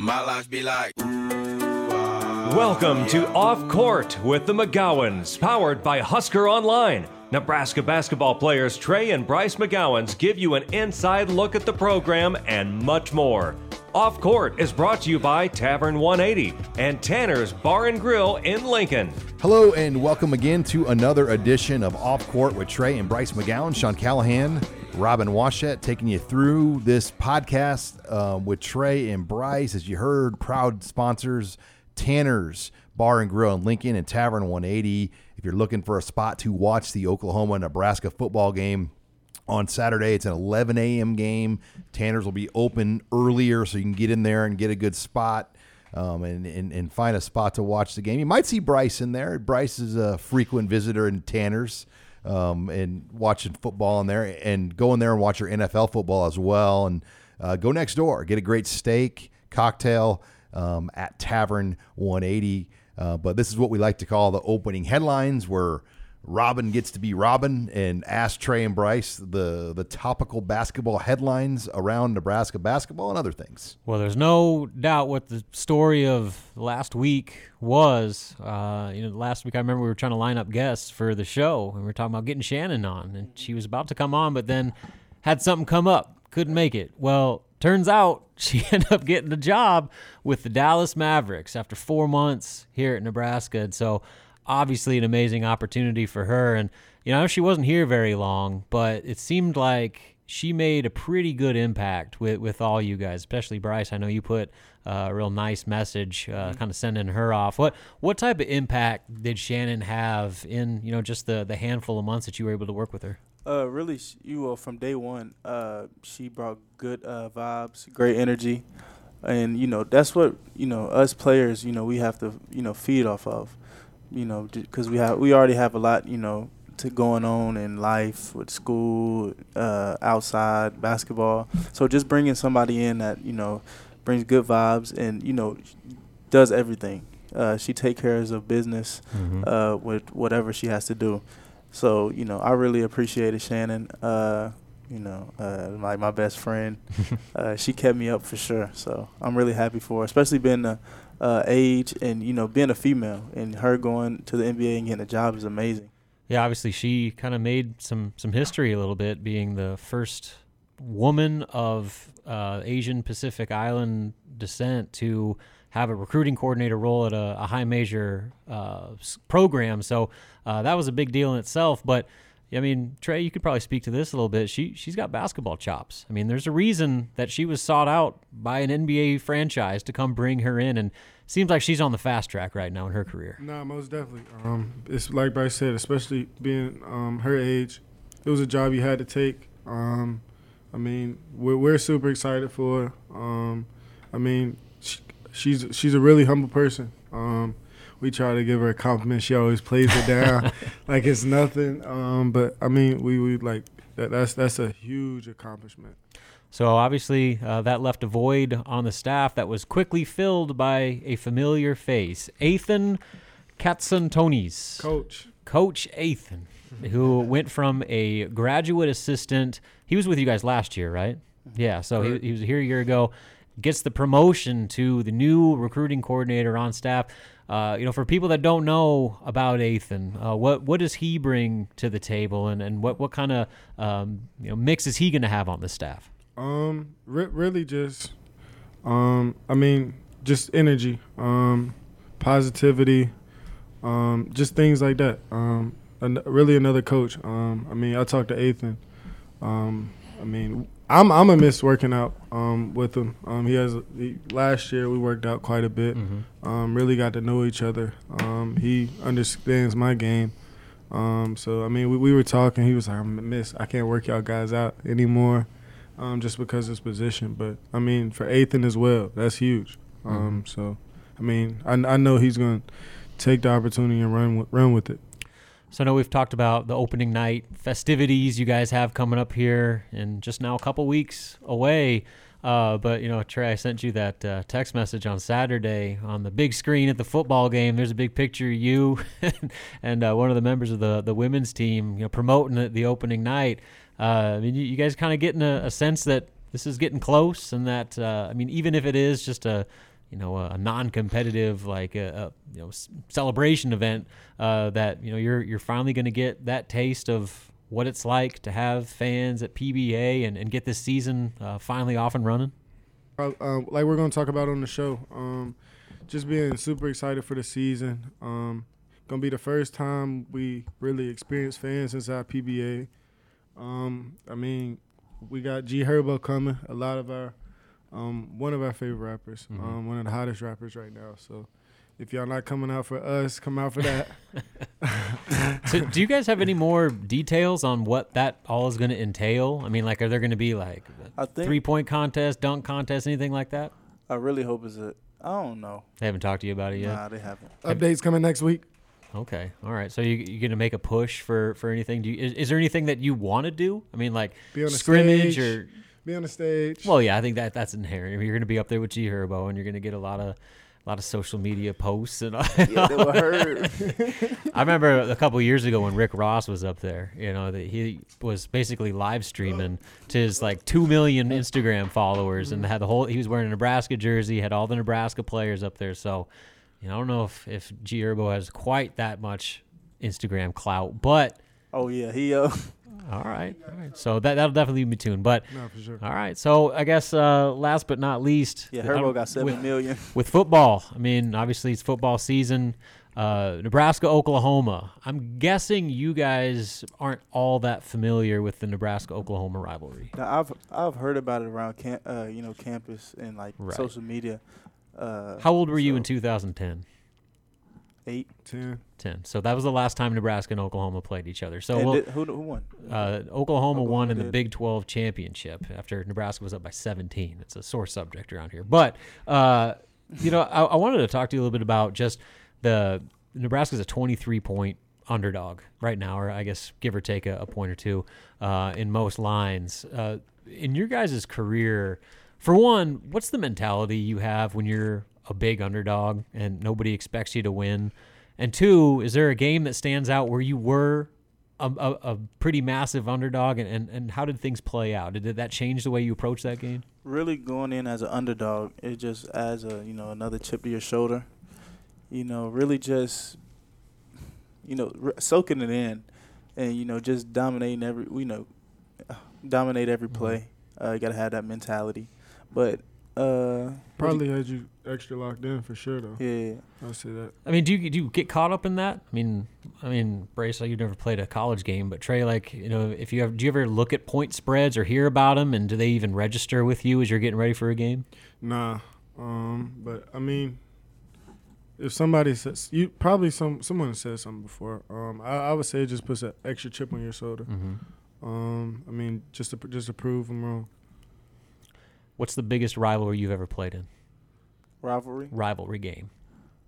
My life be like. Welcome to Off Court with the McGowens, powered by Husker Online. Nebraska basketball players Trey and Bryce McGowens give you an inside look at the program and much more. Off Court is brought to you by Tavern 180 and Tanner's Bar and Grill in Lincoln. Hello and welcome again to another edition of Off Court with Trey and Bryce McGowen, Sean Callahan, Robin Washut, taking you through this podcast um, with Trey and Bryce. As you heard, proud sponsors Tanner's Bar and Grill in Lincoln and Tavern 180. If you're looking for a spot to watch the Oklahoma Nebraska football game, on Saturday. It's an 11 a.m. game. Tanner's will be open earlier, so you can get in there and get a good spot um, and, and, and find a spot to watch the game. You might see Bryce in there. Bryce is a frequent visitor in Tanner's um, and watching football in there and go in there and watch your NFL football as well. And uh, go next door, get a great steak, cocktail um, at Tavern 180. Uh, but this is what we like to call the opening headlines, where Robin gets to be Robin and ask Trey and Bryce the the topical basketball headlines around Nebraska basketball and other things. Well, there's no doubt what the story of last week was. Uh, you know, last week I remember we were trying to line up guests for the show, and we were talking about getting Shannon on, and she was about to come on, but then had something come up, couldn't make it. Well, turns out she ended up getting a job with the Dallas Mavericks after four months here at Nebraska, and so obviously an amazing opportunity for her. And, you know, she wasn't here very long, but it seemed like she made a pretty good impact with, with all you guys, especially Bryce. I know you put uh, a real nice message, uh, mm-hmm. kind of sending her off. What what type of impact did Shannon have in you know just the the handful of months that you were able to work with her? Uh, really, you from day one, uh, she brought good uh, vibes, great energy, and you know that's what you know us players, you know, we have to you know feed off of you know, because we have we already have a lot, you know, to going on in life with school, uh, outside basketball. So just bringing somebody in that you know brings good vibes and you know does everything. Uh, she take care of business mm-hmm. uh, with whatever she has to do. So you know, I really appreciated Shannon. Uh, you know, uh, like my best friend, uh, she kept me up for sure. So I'm really happy for her, especially being a uh, age and you know being a female and her going to the NBA and getting a job is amazing. Yeah, obviously she kind of made some some history a little bit, being the first woman of uh, Asian Pacific Island descent to have a recruiting coordinator role at a, a high major uh, program. So uh, that was a big deal in itself, but I mean, Trey, you could probably speak to this a little bit. She she's got basketball chops. I mean, there's a reason that she was sought out by an NBA franchise to come bring her in, and seems like she's on the fast track right now in her career. Nah, most definitely. Um, it's like Bryce said, especially being um, her age, it was a job you had to take. Um, I mean, we're, we're super excited for her. Um, I mean, she, she's she's a really humble person. Um, we try to give her a compliment. She always plays it down like it's nothing. Um, but I mean, we we like that, that's that's a huge accomplishment. So obviously, uh, that left a void on the staff that was quickly filled by a familiar face, Ethan Katsantonis. Coach. Coach Ethan, who went from a graduate assistant. He was with you guys last year, right? Yeah. So he, he was here a year ago. Gets the promotion to the new recruiting coordinator on staff. Uh, you know, for people that don't know about Ethan, uh, what what does he bring to the table, and, and what what kind of um, you know mix is he going to have on the staff? Um, re- really just, um, I mean, just energy, um, positivity, um, just things like that. Um, an- really another coach. Um, I mean, I talked to Ethan. Um, I mean, I'm I'm a miss working out um, with him. Um, he has he, last year we worked out quite a bit. Mm-hmm. Um, really got to know each other. Um, he understands my game. Um, so I mean, we, we were talking. He was like, "I'm a miss. I can't work y'all guys out anymore, um, just because of his position." But I mean, for Ethan as well, that's huge. Um, so, I mean, I, I know he's going to take the opportunity and run with, run with it. So I know we've talked about the opening night festivities you guys have coming up here, and just now a couple weeks away. Uh, but you know, Trey, I sent you that uh, text message on Saturday on the big screen at the football game. There's a big picture of you and uh, one of the members of the the women's team, you know, promoting the, the opening night. Uh, I mean, you, you guys kind of getting a, a, sense that this is getting close, and that uh, I mean, even if it is just a you know a, non-competitive like a, a you know celebration event, uh, that you know you're you're finally going to get that taste of what it's like to have fans at PBA and, and get this season uh, finally off and running? Uh, uh like we're going to talk about on the show, um, just being super excited for the season. Um, gonna be the first time we really experience fans inside PBA. Um, I mean, we got G Herbo coming. A lot of our, um, one of our favorite rappers, mm-hmm. Um, one of the hottest rappers right now. So if y'all not coming out for us, come out for that. so, do you guys have any more details on what that all is going to entail? I mean, like, are there going to be like three point contest, dunk contest, anything like that? I really hope it's a. I don't know. They haven't talked to you about it yet. Nah, they haven't. Updates coming next week. Okay, all right. So you you gonna make a push for for anything? Do you, is, is there anything that you want to do? I mean, like scrimmage stage, or be on the stage. Well, yeah, I think that that's inherent. You're gonna be up there with G Herbo, and you're gonna get a lot of a lot of social media posts and all. yeah, they were heard. I remember a couple years ago when Rick Ross was up there. You know that he was basically live streaming to his like two million Instagram followers and had the whole. He was wearing a Nebraska jersey, had all the Nebraska players up there. So, you know, I don't know if if G Herbo has quite that much Instagram clout, but. Oh yeah, he uh all right, all right. So that that'll definitely be tuned. But no, for sure. All right. So I guess uh, last but not least, yeah, Herbo got seven with, million with football. I mean, obviously it's football season. Uh, Nebraska, Oklahoma. I'm guessing you guys aren't all that familiar with the Nebraska Oklahoma rivalry. Now, I've I've heard about it around camp, uh, you know, campus and like right. social media. Uh, How old were so you in 2010? Eight. Ten. Ten. So that was the last time Nebraska and Oklahoma played each other. So we'll, did, who, who won? Uh, Oklahoma, Oklahoma, won in the Big 12 championship after Nebraska was up by 17. It's a sore subject around here. But, uh, you know, I, I, wanted to talk to you a little bit about just the Nebraska's a 23 point underdog right now, or I guess give or take a, a point or two uh, in most lines. Uh, in your guys' career, for one, what's the mentality you have when you're a big underdog and nobody expects you to win? And two, is there a game that stands out where you were a, a, a pretty massive underdog, and, and, and how did things play out? Did, did that change the way you approach that game? Really going in as an underdog, it just adds a you know another chip to your shoulder. You know, really just you know r- soaking it in, and you know just dominating every you know dominate every mm-hmm. play. Uh, you gotta have that mentality, but uh, probably had you extra locked in for sure, though. Yeah, I see that. I mean, do you do you get caught up in that? I mean, I mean, Bryce, like you've never played a college game, but Trey, like you know, if you have, do you ever look at point spreads or hear about them, and do they even register with you as you're getting ready for a game? Nah, um, but I mean, if somebody says you probably some someone said something before, um, I, I would say it just puts an extra chip on your shoulder. Mm-hmm. Um, I mean, just to just to prove I'm wrong. What's the biggest rivalry you've ever played in? Rivalry. Rivalry game,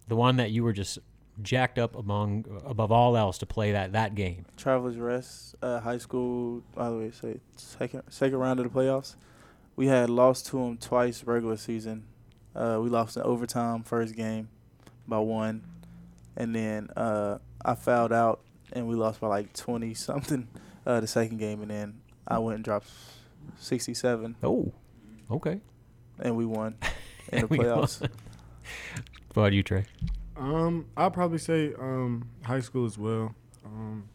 the one that you were just jacked up among above all else to play that that game. Travelers Rest, uh, high school. By the way, say second second round of the playoffs. We had lost to them twice regular season. Uh, we lost in overtime first game by one, and then uh, I fouled out and we lost by like twenty something uh, the second game, and then I went and dropped sixty seven. Oh. Okay. And we won in the playoffs. what about you, Trey? Um, I'll probably say um, high school as well. Um,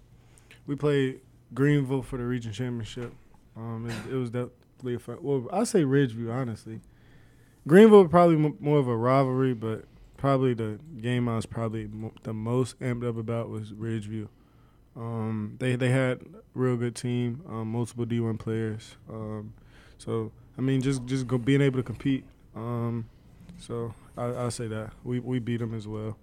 we played Greenville for the region championship. Um, it, it, was definitely a fun. Well, I say Ridgeview honestly. Greenville probably m- more of a rivalry, but probably the game I was probably the most amped up about was Ridgeview. Um, they they had a real good team, um, multiple D1 players. Um, so I mean, just just go, being able to compete. Um, so I, I say that we we beat them as well.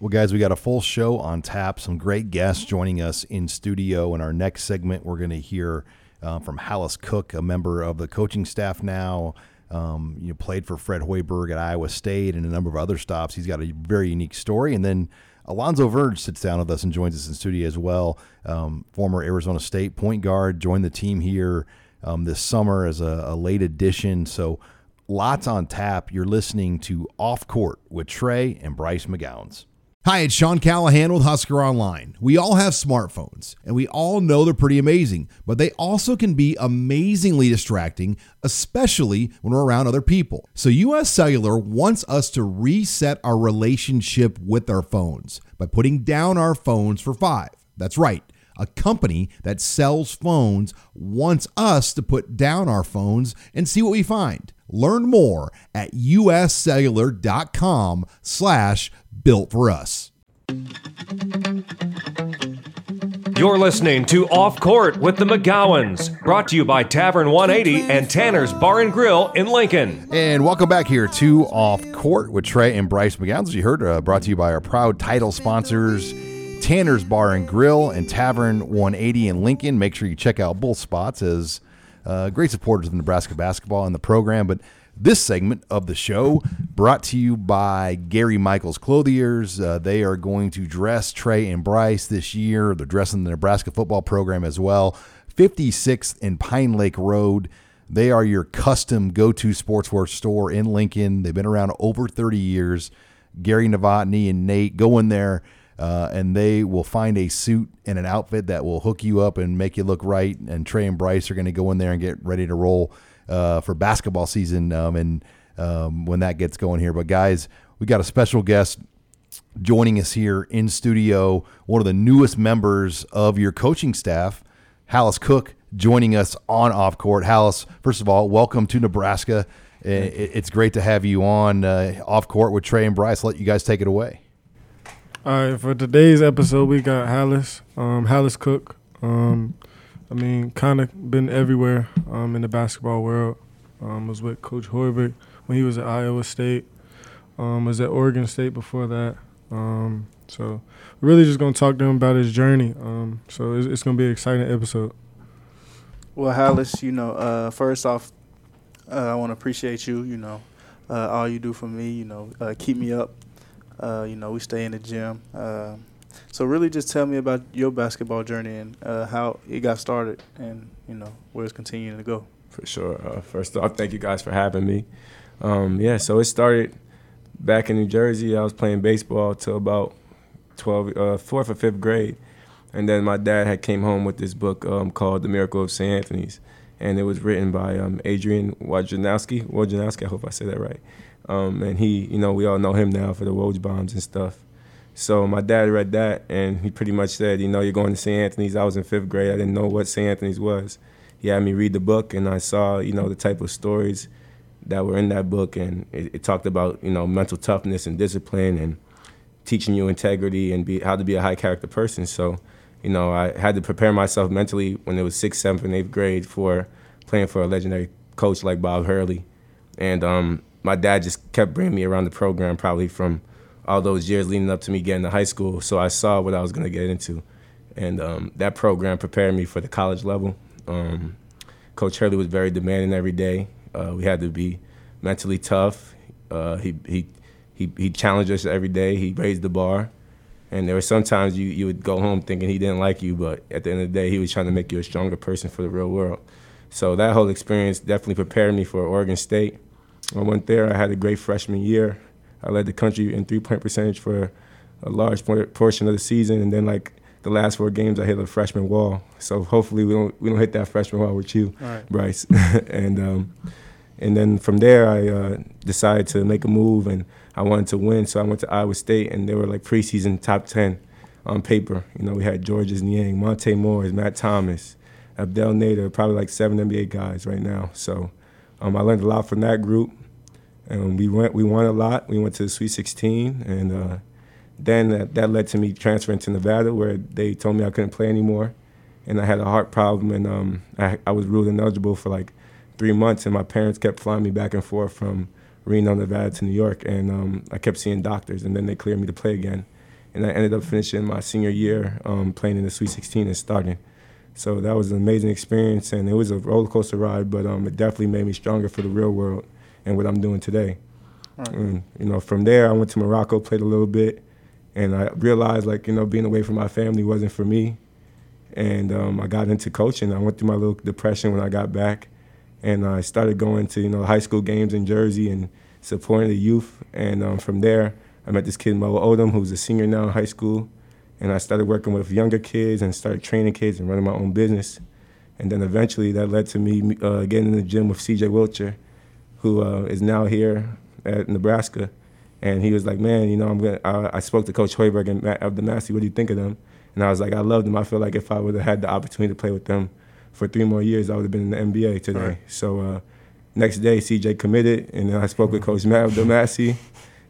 Well, guys, we got a full show on tap. Some great guests joining us in studio. In our next segment, we're going to hear uh, from Hallice Cook, a member of the coaching staff now, Um, you know, played for Fred Hoiberg at Iowa State and a number of other stops. He's got a very unique story. And then Alonzo Verge sits down with us and joins us in studio as well. Um, former Arizona State point guard, joined the team here um, this summer as a, a late addition. So lots on tap. You're listening to Off Court with Trey and Bryce McGowens. Hi, it's Sean Callahan with Husker Online. We all have smartphones, and we all know they're pretty amazing, but they also can be amazingly distracting, especially when we're around other people. So, US Cellular wants us to reset our relationship with our phones by putting down our phones for five. That's right. A company that sells phones wants us to put down our phones and see what we find. Learn more at uscellular.com slash built for us. You're listening to Off Court with the McGowens, brought to you by Tavern 180 and Tanner's Bar and Grill in Lincoln. And welcome back here to Off Court with Trey and Bryce McGowens. As you heard, uh, brought to you by our proud title sponsors, Tanner's Bar and Grill and Tavern 180 in Lincoln. Make sure you check out both spots as uh, great supporters of Nebraska basketball and the program. But this segment of the show brought to you by Gary Michaels Clothiers. Uh, they are going to dress Trey and Bryce this year. They're dressing the Nebraska football program as well. 56th and Pine Lake Road. They are your custom go to sportswear store in Lincoln. They've been around over 30 years. Gary Novotny and Nate go in there. Uh, and they will find a suit and an outfit that will hook you up and make you look right. And Trey and Bryce are going to go in there and get ready to roll uh, for basketball season um, and um, when that gets going here. But guys, we got a special guest joining us here in studio, one of the newest members of your coaching staff, Hallice Cook, joining us on off court. Hallice, first of all, welcome to Nebraska. It's great to have you on uh, off court with Trey and Bryce. Let you guys take it away. All right, for today's episode, we got Hallice, um, Hallice Cook. Um, I mean, kind of been everywhere um, in the basketball world. Um, was with Coach Hoiberg when he was at Iowa State. Um, was at Oregon State before that. Um, so really just gonna talk to him about his journey. Um, so it's, it's, gonna be an exciting episode. Well, Hallice, you know, uh, first off, uh, I want to appreciate you. You know, uh, all you do for me. You know, uh, keep me up. Uh, you know, we stay in the gym. Uh, so really, just tell me about your basketball journey and how it got started, and you know where it's continuing to go. For sure. first off, thank you guys for having me. Um, yeah, so it started back in New Jersey. I was playing baseball till about 12, uh, fourth or fifth grade, and then my dad had came home with this book um, called The Miracle of St. Anthony's, and it was written by um, Adrian Wojnarowski. Wojnarowski, I hope I said that right. Um, and he, you know, we all know him now for the Woj bombs and stuff. So my dad read that, and he pretty much said, you know, you're going to St. Anthony's. I was in fifth grade. I didn't know what St. Anthony's was. He had me read the book, and I saw, you know, the type of stories that were in that book, and it, it, talked about you know mental toughness and discipline and teaching you integrity and be, how to be a high character person. So, you know, I had to prepare myself mentally when it was sixth, seventh, and eighth grade for playing for a legendary coach like Bob Hurley, and um, my dad just kept bringing me around the program probably from all those years leading up to me getting to high school. So I saw what I was going to get into, and um, that program prepared me for the college level. Um, Coach Hurley was very demanding every day. Uh, we had to be mentally tough. Uh, he, he, he, he challenged us every day. He raised the bar. And there were sometimes you, you would go home thinking he didn't like you, but at the end of the day, he was trying to make you a stronger person for the real world. So that whole experience definitely prepared me for Oregon State. I went there. I had a great freshman year. I led the country in three-point percentage for a large portion of the season, and then like the last four games, I hit a freshman wall. So hopefully we don't we don't hit that freshman wall with you, right. Bryce. and um, and then from there, I uh, decided to make a move, and I wanted to win. So I went to Iowa State, and they were like preseason top ten on paper. You know, we had Georges Niang, Monte Morris, Matt Thomas, Abdel Nader, probably like seven NBA guys right now. So um, I learned a lot from that group, and we went. We won a lot. We went to the Sweet 16, and uh, then that, that led to me transferring to Nevada, where they told me I couldn't play anymore, and I had a heart problem, and um, I, I was ruled ineligible for like three months, and my parents kept flying me back and forth from Reno, Nevada to New York, and um, I kept seeing doctors, and then they cleared me to play again, and I ended up finishing my senior year um, playing in the Sweet 16 and starting. So that was an amazing experience, and it was a roller coaster ride, but um, it definitely made me stronger for the real world. and what I'm doing today. And, you know, from there I went to Morocco, played a little bit, and I realized like you know being away from my family wasn't for me, and um, I got into coaching. I went through my little depression when I got back, and I started going to you know high school games in Jersey and supporting the youth. And um, from there, I met this kid Mo Odom, who's a senior now in high school, and I started working with younger kids and started training kids and running my own business. And then eventually that led to me uh, getting in the gym with CJ Wilcher, who uh, is now here at Nebraska. And he was like, man, you know, I'm gonna. I, I spoke to Coach Hoiberg and Matt Abdelmassih. What do you think of them? And I was like, I love them. I feel like if I would have had the opportunity to play with them for three more years, I would have been in the NBA today. Right. So uh, next day, CJ committed, and then I spoke with Coach Matt Abdelmassih,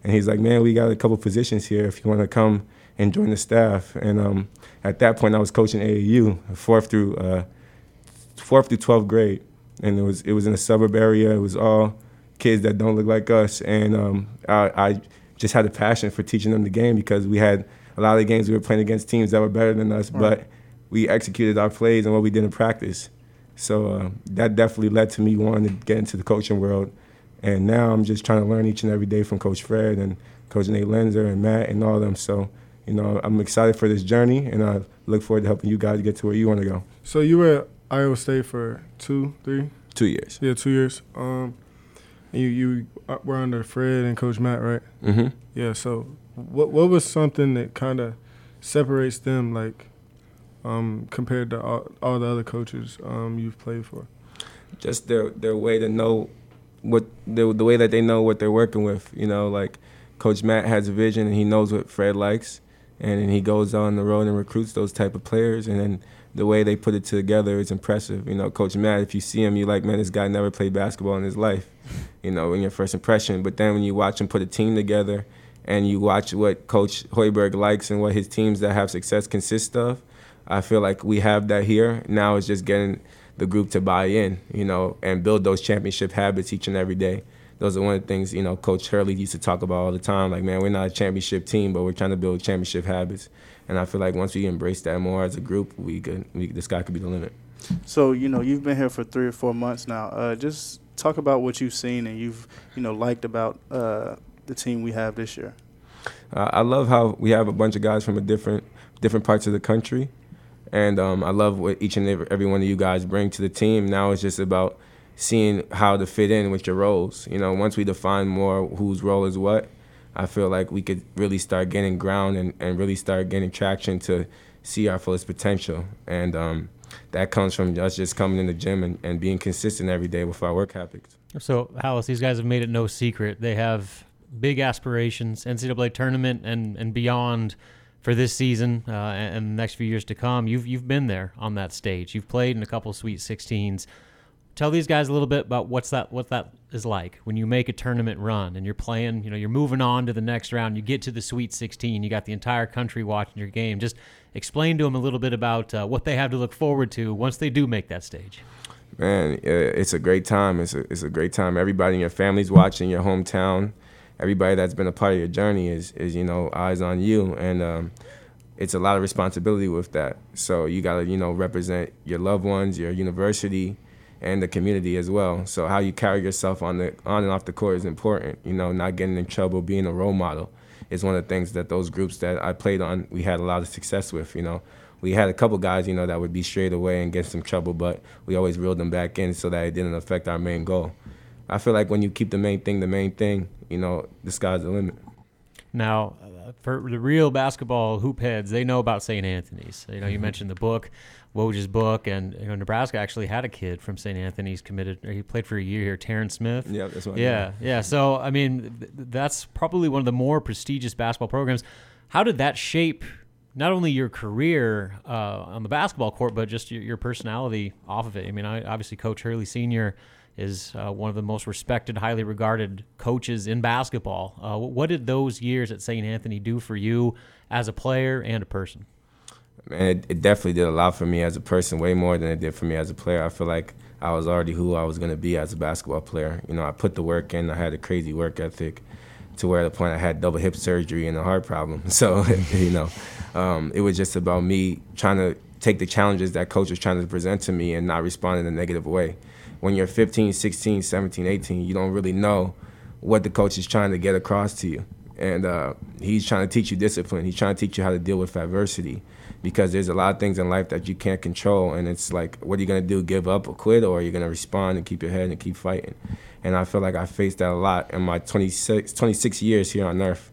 and he's like, man, we got a couple positions here if you want to come and join the staff. And um, at that point, I was coaching AAU, fourth through uh, fourth through twelfth grade, and it was it was in a suburb area. It was all kids that don't look like us, and um, I, I just had a passion for teaching them the game because we had a lot of the games we were playing against teams that were better than us, but we executed our plays and what we did in practice. So uh, that definitely led to me wanting to get into the coaching world. And now I'm just trying to learn each and every day from Coach Fred and Coach Nate Loenser and Matt and all of them. So, you know, I'm excited for this journey and I look forward to helping you guys get to where you want to go. So you were at Iowa State for two, three, Two years. yeah, two years. Um, and you you uh, were under Fred and Coach Matt, right? Mm-hmm. Yeah. So what what was something that kind of separates them, like, um, compared to all, all the other coaches um, you've played for? just their their way to know what the the way that they know what they're working with. You know, like Coach Matt has a vision and he knows what Fred likes, and then he goes on the road and recruits those type of players, and then the way they put it together is impressive. You know, Coach Matt, if you see him, you're like, man, this guy never played basketball in his life. You know, in your first impression, but then when you watch him put a team together, and you watch what Coach Hoiberg likes and what his teams that have success consist of, I feel like we have that here. Now it's just getting the group to buy in, you know, and build those championship habits each and every day. Those are one of the things, you know, Coach Hurley used to talk about all the time. Like, man, we're not a championship team, but we're trying to build championship habits. And I feel like once we embrace that more as a group, we could, we, the sky could be the limit. So you know you've been here for three or four months now. Uh, just talk about what you've seen and you've you know liked about uh, the team we have this year. Uh, I love how we have a bunch of guys from a different different parts of the country, and um, I love what each and every, every one of you guys bring to the team. Now it's just about seeing how to fit in with your roles. You know, once we define more whose role is what, I feel like we could really start getting ground and, and really start getting traction to see our fullest potential. And um, that comes from us just coming in the gym and, and being consistent every day with our work habits. So, Hallice, these guys have made it no secret. They have big aspirations, NCAA tournament and, and beyond for this season uh, and, the next few years to come. You've, you've been there on that stage. You've played in a couple Sweet 16s. Tell these guys a little bit about what's that what that is like when you make a tournament run and you're playing. You know, you're moving on to the next round. You get to the Sweet 16. You got the entire country watching your game. Just explain to them a little bit about uh, what they have to look forward to once they do make that stage. Man, uh, it's a great time. It's a, it's a great time. Everybody in your family's watching, your hometown, everybody that's been a part of your journey is, is you know, eyes on you. And um, it's a lot of responsibility with that. So you got to, you know, represent your loved ones, your university, and the community as well. So how you carry yourself on the on and off the court is important. You know, not getting in trouble, being a role model is one of the things that those groups that I played on, we had a lot of success with. You know, we had a couple guys, you know, that would be straight away and get some trouble, but we always reeled them back in so that it didn't affect our main goal. I feel like when you keep the main thing the main thing, you know, the sky's the limit. Now, uh, for the real basketball hoop heads, they know about St. Anthony's. You know, you mentioned the book, Woj's book, and you know, Nebraska actually had a kid from St. Anthony's committed. He played for a year here, Terrence Smith. Yeah, that's what I Yeah, yeah. So, I mean, th- that's probably one of the more prestigious basketball programs. How did that shape not only your career uh, on the basketball court, but just your, your personality off of it? I mean, I, obviously, Coach Hurley Sr. is uh, one of the most respected, highly regarded coaches in basketball. Uh, what did those years at St. Anthony do for you as a player and a person? Man, it, it definitely did a lot for me as a person, way more than it did for me as a player. I feel like I was already who I was going to be as a basketball player. You know, I put the work in. I had a crazy work ethic to where at the point I had double hip surgery and a heart problem. So, you know, um, it was just about me trying to take the challenges that coach was trying to present to me and not respond in a negative way. when you're 15, 16, 17, 18, you don't really know what the coach is trying to get across to you. And uh, he's trying to teach you discipline. He's trying to teach you how to deal with adversity because there's a lot of things in life that you can't control. And it's like, what are you going to do? Give up or quit? Or are you going to respond and keep your head and keep fighting? And I feel like I faced that a lot in my 26, 26 years here on earth.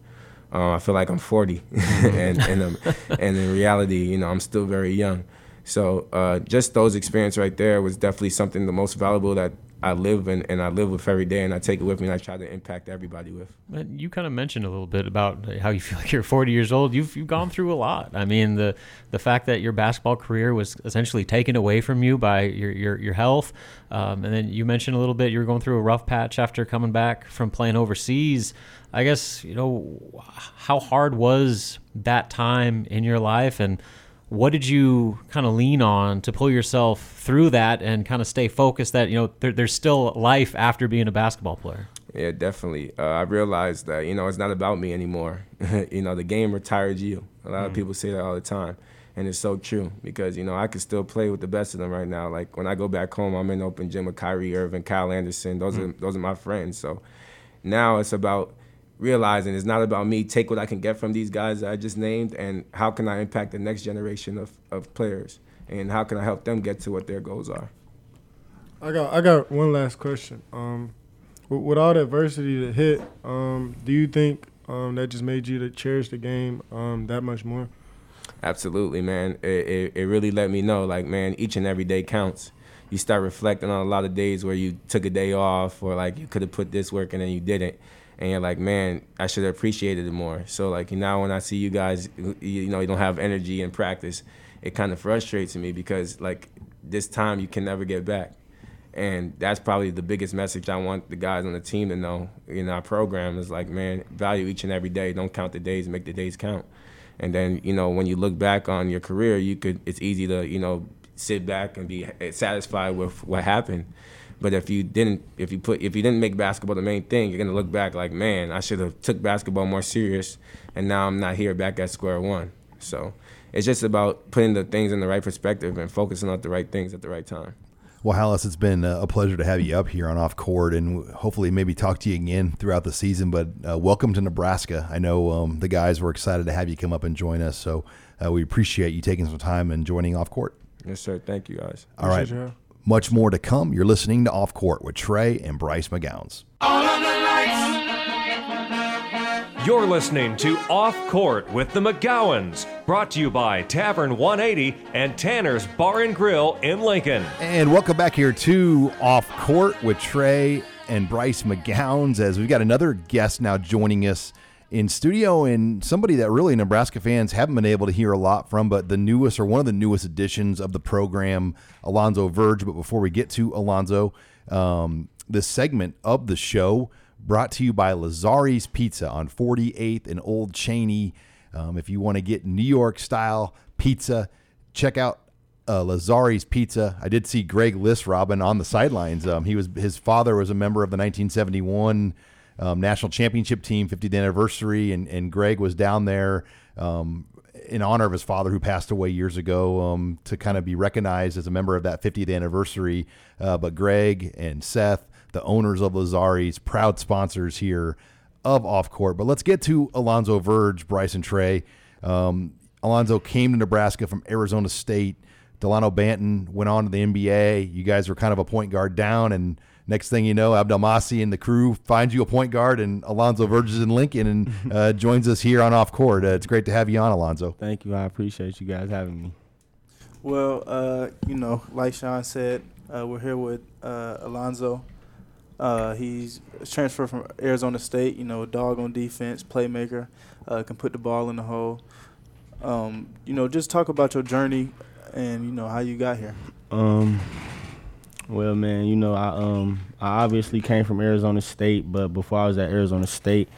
Uh, I feel like I'm 40, and and, um, and in reality, you know, I'm still very young. So uh, just those experiences right there was definitely something the most valuable that I live and, and I live with every day, and I take it with me, and I try to impact everybody with. You kind of mentioned a little bit about how you feel like you're 40 years old. You've you've gone through a lot. I mean, the the fact that your basketball career was essentially taken away from you by your your, your health, um, and then you mentioned a little bit you were going through a rough patch after coming back from playing overseas. I guess you know how hard was that time in your life and what did you kind of lean on to pull yourself through that and kind of stay focused that you know there, there's still life after being a basketball player yeah definitely uh, i realized that you know it's not about me anymore you know the game retired you a lot mm. of people say that all the time and it's so true because you know I could still play with the best of them right now. Like when I go back home, I'm in open gym with Kyrie Irving, Kyle Anderson. Those mm. are those are my friends. So now it's about realizing it's not about me take what I can get from these guys that I just named and how can I impact the next generation of, of players and how can I help them get to what their goals are. I got I got one last question. Um, with, with, all the adversity that hit, um, do you think um, that just made you to cherish the game um, that much more? Absolutely, man. It, it, it really let me know, like, man, each and every day counts. You start reflecting on a lot of days where you took a day off or like you could have put this work in and then you didn't and you're like, man, I should have appreciated it more. So like now when I see you guys, you know, you don't have energy in practice, it kind of frustrates me because like this time you can never get back. And that's probably the biggest message I want the guys on the team to know in our program is like, man, value each and every day. Don't count the days, make the days count. And then, you know, when you look back on your career, you could it's easy to, you know, sit back and be satisfied with what happened. But if you didn't, if you put, if you didn't make basketball the main thing, you're gonna look back like, man, I should have took basketball more serious, and now I'm not here back at square one. So it's just about putting the things in the right perspective and focusing on the right things at the right time. Well, Hallice, it's been a pleasure to have you up here on Off Court, and hopefully maybe talk to you again throughout the season. But uh, welcome to Nebraska. I know um, the guys were excited to have you come up and join us, so uh, we appreciate you taking some time and joining Off Court. Yes, sir. Thank you, guys. All right. You. Much more to come. You're listening to Off Court with Trey and Bryce McGowens. You're listening to Off Court with the McGowens, brought to you by Tavern 180 and Tanner's Bar and Grill in Lincoln. And welcome back here to Off Court with Trey and Bryce McGowens as we've got another guest now joining us in studio and somebody that really Nebraska fans haven't been able to hear a lot from, but the newest or one of the newest additions of the program, Alonzo Verge. But before we get to Alonzo, um, this segment of the show brought to you by Lazzari's Pizza on 48th and Old Cheney. Um, if you want to get New York style pizza, check out uh, Lazzari's Pizza. I did see Greg List Robin on the sidelines. Um, he was his father was a member of the 1971 um, national championship team, 50th anniversary, and, and Greg was down there um, in honor of his father who passed away years ago um, to kind of be recognized as a member of that 50th anniversary. Uh, but Greg and Seth, the owners of Lazzari's, proud sponsors here of Off Court. But let's get to Alonzo Verge, Bryson Trey. Um, Alonzo came to Nebraska from Arizona State. Delano Banton went on to the NBA. You guys were kind of a point guard down, and next thing you know, Abdelmassih and the crew finds you a point guard, and Alonzo Verges in Lincoln and uh, joins us here on Off Court. Uh, it's great to have you on, Alonzo. Thank you. I appreciate you guys having me. Well, uh, you know, like Sean said, uh, we're here with uh, Alonzo. Uh, he's transferred from Arizona State. You know, dog on defense, playmaker, can put the ball in the hole. Um, you know, just talk about your journey and you know how you got here. Um, well, man, you know, I um I obviously came from Arizona State, but before I was at Arizona State,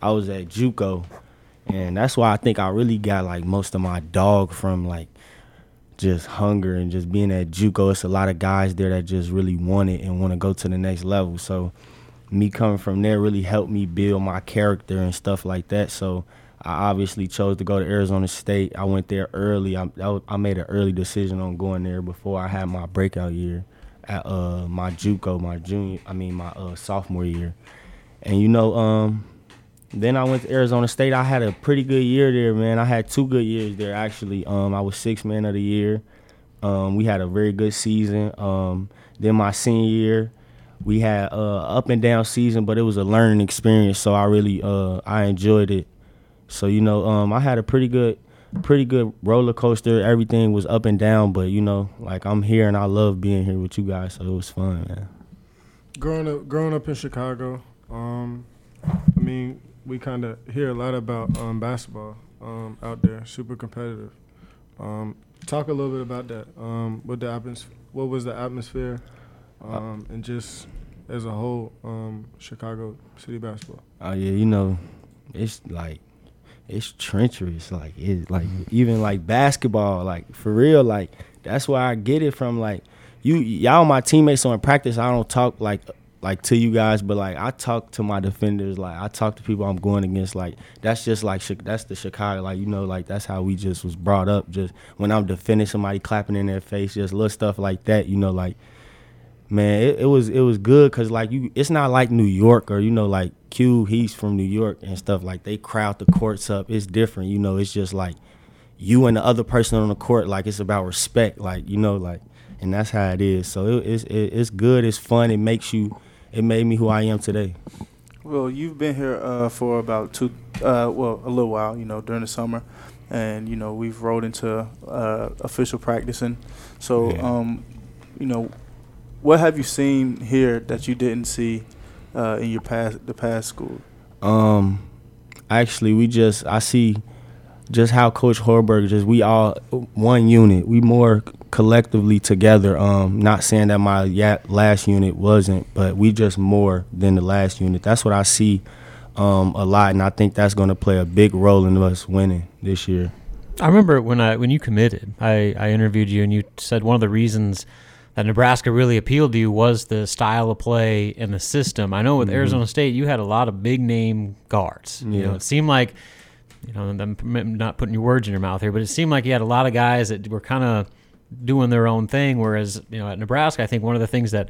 I was at JUCO, and that's why I think I really got like most of my dog from like just hunger and just being at JUCO. It's a lot of guys there that just really want it and want to go to the next level. So me coming from there really helped me build my character and stuff like that. So I obviously chose to go to Arizona State. I went there early. I, I made an early decision on going there before I had my breakout year at uh my JUCO, my junior, I mean my uh sophomore year, and you know um. Then I went to Arizona State. I had a pretty good year there, man. I had two good years there actually. Um, I was six man of the year. Um, we had a very good season. Um, then my senior year, we had uh, up and down season, but it was a learning experience. So I really uh, I enjoyed it. So you know, um, I had a pretty good, pretty good roller coaster. Everything was up and down, but you know, like I'm here and I love being here with you guys. So it was fun, man. Growing up, growing up in Chicago, um, I mean, we kind of hear a lot about um, basketball um, out there, super competitive. Um, talk a little bit about that. Um, what the atmos- what was the atmosphere, um, and just as a whole, um, Chicago City basketball. Oh yeah, you know, it's like it's treacherous. Like it, like mm-hmm. even like basketball, like for real, like that's where I get it from. Like you, y'all, my teammates. So in practice, I don't talk like like to you guys, but like I talk to my defenders, like I talk to people I'm going against. Like that's just like that's the Chicago, like you know, like that's how we just was brought up. Just when I'm defending somebody, clapping in their face, just little stuff like that. You know, like man, it, it was it was good because like you, it's not like New York or you know like Q, he's from New York and stuff. Like they crowd the courts up. It's different. You know, it's just like you and the other person on the court. Like it's about respect. Like you know, like and that's how it is. So it, it's it, it's good. It's fun. It makes you it made me who I am today. Well, you've been here uh, for about two, uh, well, a little while, you know, during the summer, and you know we've rolled into uh, official practicing. So, yeah. um, you know, what have you seen here that you didn't see uh, in your past the past school? Um, actually, we just I see just how Coach Hoiberg just we all one unit. We more collectively together. Um, not saying that my last unit wasn't, but we just more than the last unit. That's what I see um, a lot, and I think that's going to play a big role in us winning this year. I remember when I when you committed, I, I interviewed you, and you said one of the reasons that Nebraska really appealed to you was the style of play and the system. I know with mm-hmm. Arizona State, you had a lot of big name guards. Yeah. You know, it seemed like, you know, I'm not putting your words in your mouth here, but it seemed like you had a lot of guys that were kind of doing their own thing. Whereas, you know, at Nebraska, I think one of the things that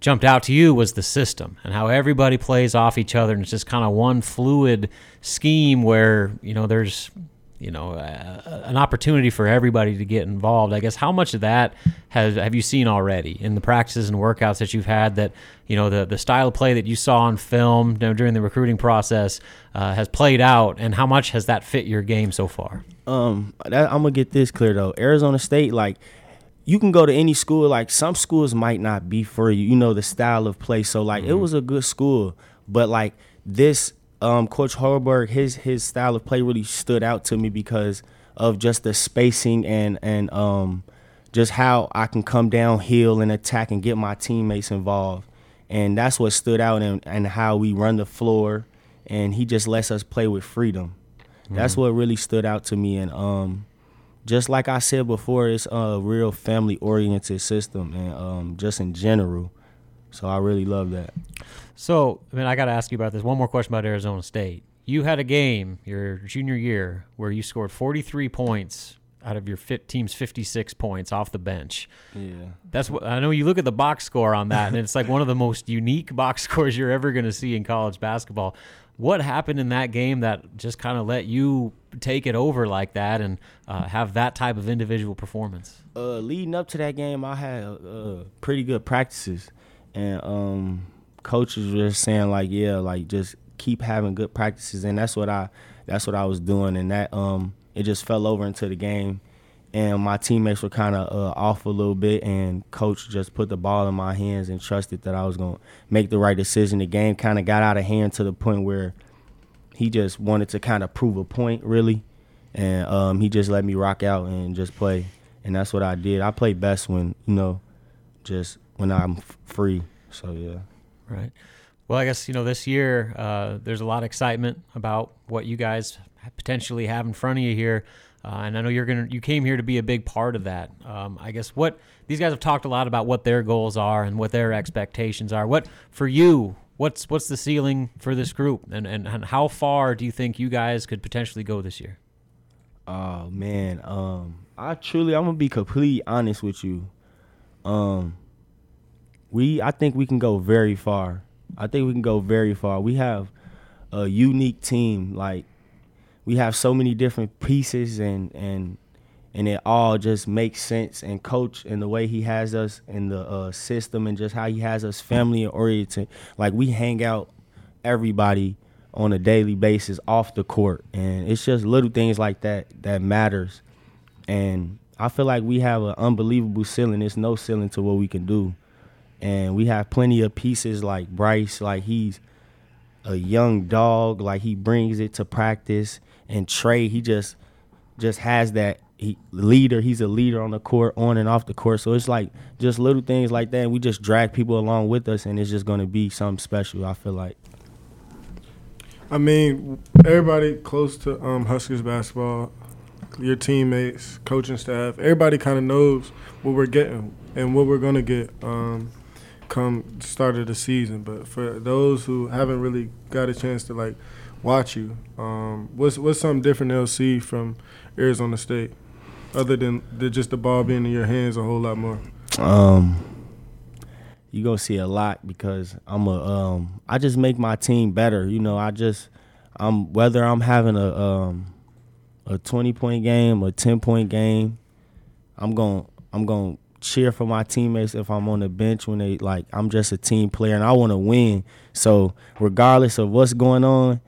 jumped out to you was the system and how everybody plays off each other, and it's just kind of one fluid scheme where you know there's you know uh, an opportunity for everybody to get involved. I guess how much of that has have you seen already in the practices and workouts that you've had that you know the the style of play that you saw on film you know, during the recruiting process uh, has played out, and how much has that fit your game so far? Um, that, I'm gonna get this clear though. Arizona State, like you can go to any school. Like some schools might not be for you. You know the style of play. So like mm-hmm. it was a good school, but like this um, Coach Hoiberg, his his style of play really stood out to me because of just the spacing and and um, just how I can come downhill and attack and get my teammates involved. And that's what stood out and and how we run the floor. And he just lets us play with freedom. Mm-hmm. That's what really stood out to me. And um, just like I said before, it's a real family oriented system and um, just in general. So I really love that. So, I mean, I got to ask you about this. One more question about Arizona State. You had a game your junior year where you scored 43 points out of your fit team's 56 points off the bench. Yeah. That's what I know you look at the box score on that and it's like one of the most unique box scores you're ever going to see in college basketball. What happened in that game that just kind of let you take it over like that and uh, have that type of individual performance? Uh, leading up to that game, I had uh, pretty good practices, and um, coaches were saying like, yeah, like just keep having good practices, and that's what I that's what I was doing, and that um it just fell over into the game, and my teammates were kind of uh, off a little bit, and coach just put the ball in my hands and trusted that I was gonna make the right decision. The game kind of got out of hand to the point where he just wanted to kind of prove a point really, and um, he just let me rock out and just play, and that's what I did. I play best when you know, just when I'm f- free. So yeah. Right. Well, I guess you know this year uh, there's a lot of excitement about what you guys potentially have in front of you here, uh, and I know you're gonna you came here to be a big part of that. Um, I guess what these guys have talked a lot about what their goals are and what their expectations are. What for you? What's what's the ceiling for this group, and and, and how far do you think you guys could potentially go this year? Oh man, um, I truly I'm gonna be completely honest with you. Um, we I think we can go very far. I think we can go very far. We have a unique team. Like we have so many different pieces and and and it all just makes sense. And coach and the way he has us in the uh, system and just how he has us family oriented. Like we hang out everybody on a daily basis off the court, and it's just little things like that that matters. And I feel like we have an unbelievable ceiling. There's no ceiling to what we can do, and we have plenty of pieces like Bryce. Like he's a young dog. Like he brings it to practice, and Trey he just just has that he leader. He's a leader on the court, on and off the court. So it's like just little things like that. And we just drag people along with us, and it's just going to be something special. I feel like. I mean, everybody close to um, Huskers basketball, your teammates, coaching staff, everybody kind of knows what we're getting and what we're gonna get um, come start of the season. But for those who haven't really got a chance to like watch you, um, what's what's something different they'll see from Arizona State, other than the, just the ball being in your hands a whole lot more? Um, you gonna see a lot because I'm a um I just make my team better. You know, I just I'm whether I'm having a um a 20 point game, a 10 point game, I'm to I'm to cheer for my teammates if I'm on the bench when they like I'm just a team player and I want to win. So, regardless of what's going on,